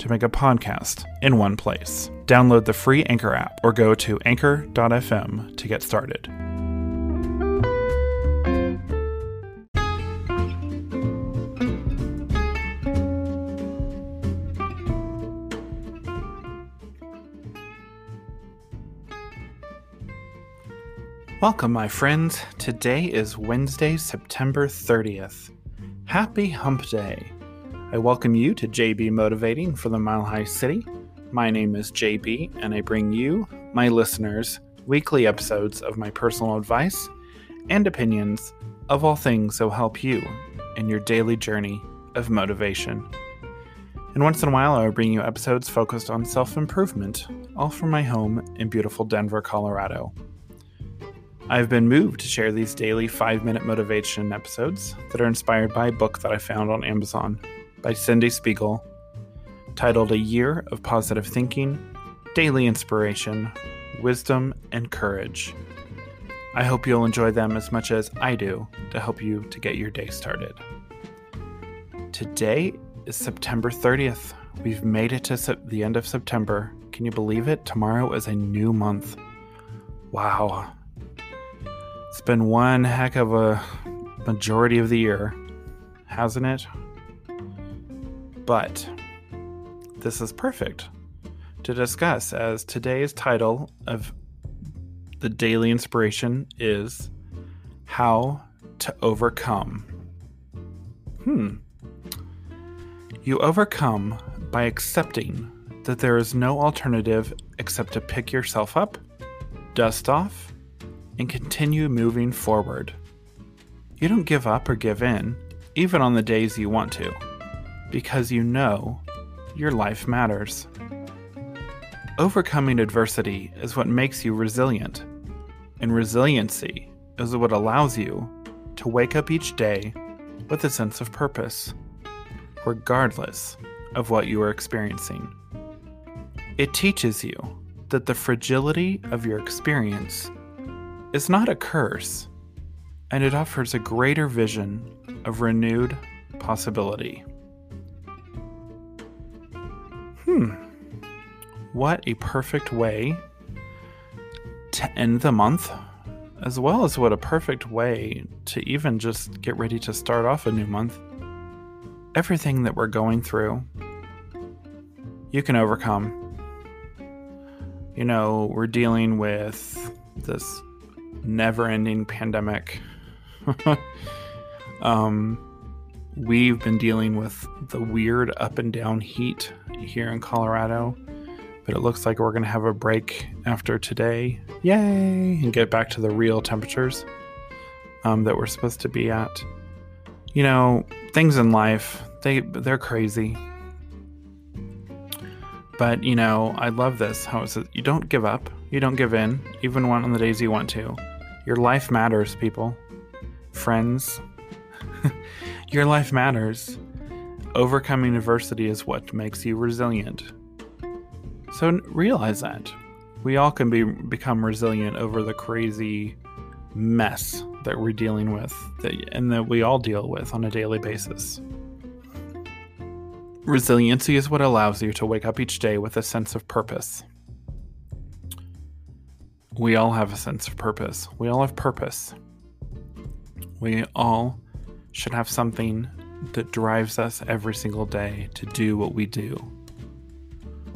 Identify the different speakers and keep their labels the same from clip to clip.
Speaker 1: to make a podcast in one place. Download the free Anchor app or go to anchor.fm to get started. Welcome, my friends. Today is Wednesday, September 30th. Happy Hump Day. I welcome you to JB Motivating for the Mile High City. My name is JB, and I bring you, my listeners, weekly episodes of my personal advice and opinions of all things that will help you in your daily journey of motivation. And once in a while, I will bring you episodes focused on self improvement, all from my home in beautiful Denver, Colorado. I've been moved to share these daily five minute motivation episodes that are inspired by a book that I found on Amazon by Cyndie Spiegel titled A Year of Positive Thinking, Daily Inspiration, Wisdom, and Courage. I hope you'll enjoy them as much as I do to help you to get your day started. Today is September 30th. We've made it to the end of September. Can you believe it? Tomorrow is a new month. Wow. It's been one heck of a majority of the year, hasn't it? But this is perfect to discuss as today's title of the daily inspiration is How to Overcome. Hmm. You overcome by accepting that there is no alternative except to pick yourself up, dust off, and continue moving forward. You don't give up or give in, even on the days you want to, because you know your life matters. Overcoming adversity is what makes you resilient, and resiliency is what allows you to wake up each day with a sense of purpose, regardless of what you are experiencing. It teaches you that the fragility of your experience is not a curse, and it offers a greater vision of renewed possibility. Hmm. What a perfect way to end the month, as well as what a perfect way to even just get ready to start off a new month. Everything that we're going through, you can overcome. You know, we're dealing with this never ending pandemic. um, we've been dealing with the weird up and down heat here in Colorado, but it looks like we're going to have a break after today. Yay! And get back to the real temperatures um, that we're supposed to be at. You know, things in life, they they're crazy. But, you know, I love this. How it says you don't give up, you don't give in, even when on the days you want to. Your life matters, people. Friends. Your life matters. Overcoming adversity is what makes you resilient. So realize that. We all can be become resilient over the crazy mess that we're dealing with that, and that we all deal with on a daily basis. Resiliency is what allows you to wake up each day with a sense of purpose. We all have a sense of purpose. We all have purpose. We all should have something that drives us every single day to do what we do.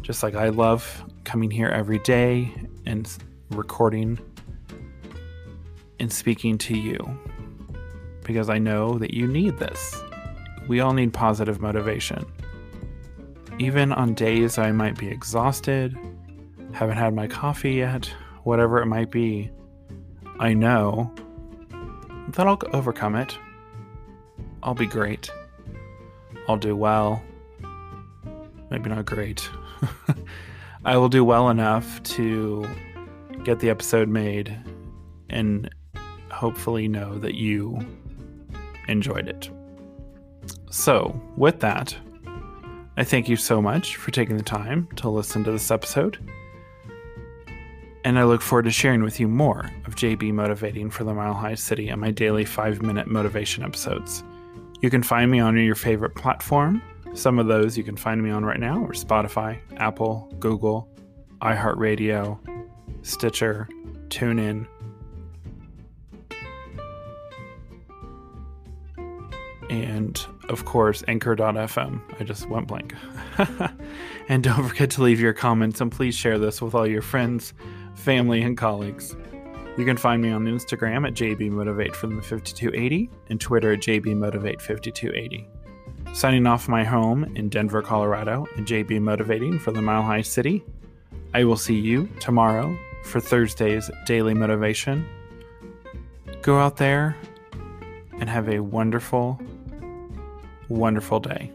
Speaker 1: Just like I love coming here every day and recording and speaking to you because I know that you need this. We all need positive motivation. Even on days I might be exhausted, haven't had my coffee yet, whatever it might be, I know that I'll overcome it. I'll be great. I'll do well. Maybe not great. I will do well enough to get the episode made and hopefully know that you enjoyed it. So, with that, I thank you so much for taking the time to listen to this episode. And I look forward to sharing with you more of JB motivating for the Mile High City and my daily five minute motivation episodes. You can find me on your favorite platform. Some of those you can find me on right now are Spotify, Apple, Google, iHeartRadio, Stitcher, TuneIn, and of course anchor.fm. I just went blank. and don't forget to leave your comments and please share this with all your friends, family, and colleagues. You can find me on Instagram at JBMotivate from the 5280 and Twitter at JBMotivate5280. Signing off my home in Denver, Colorado, and JB Motivating for the Mile High City. I will see you tomorrow for Thursday's Daily Motivation. Go out there and have a wonderful, wonderful day.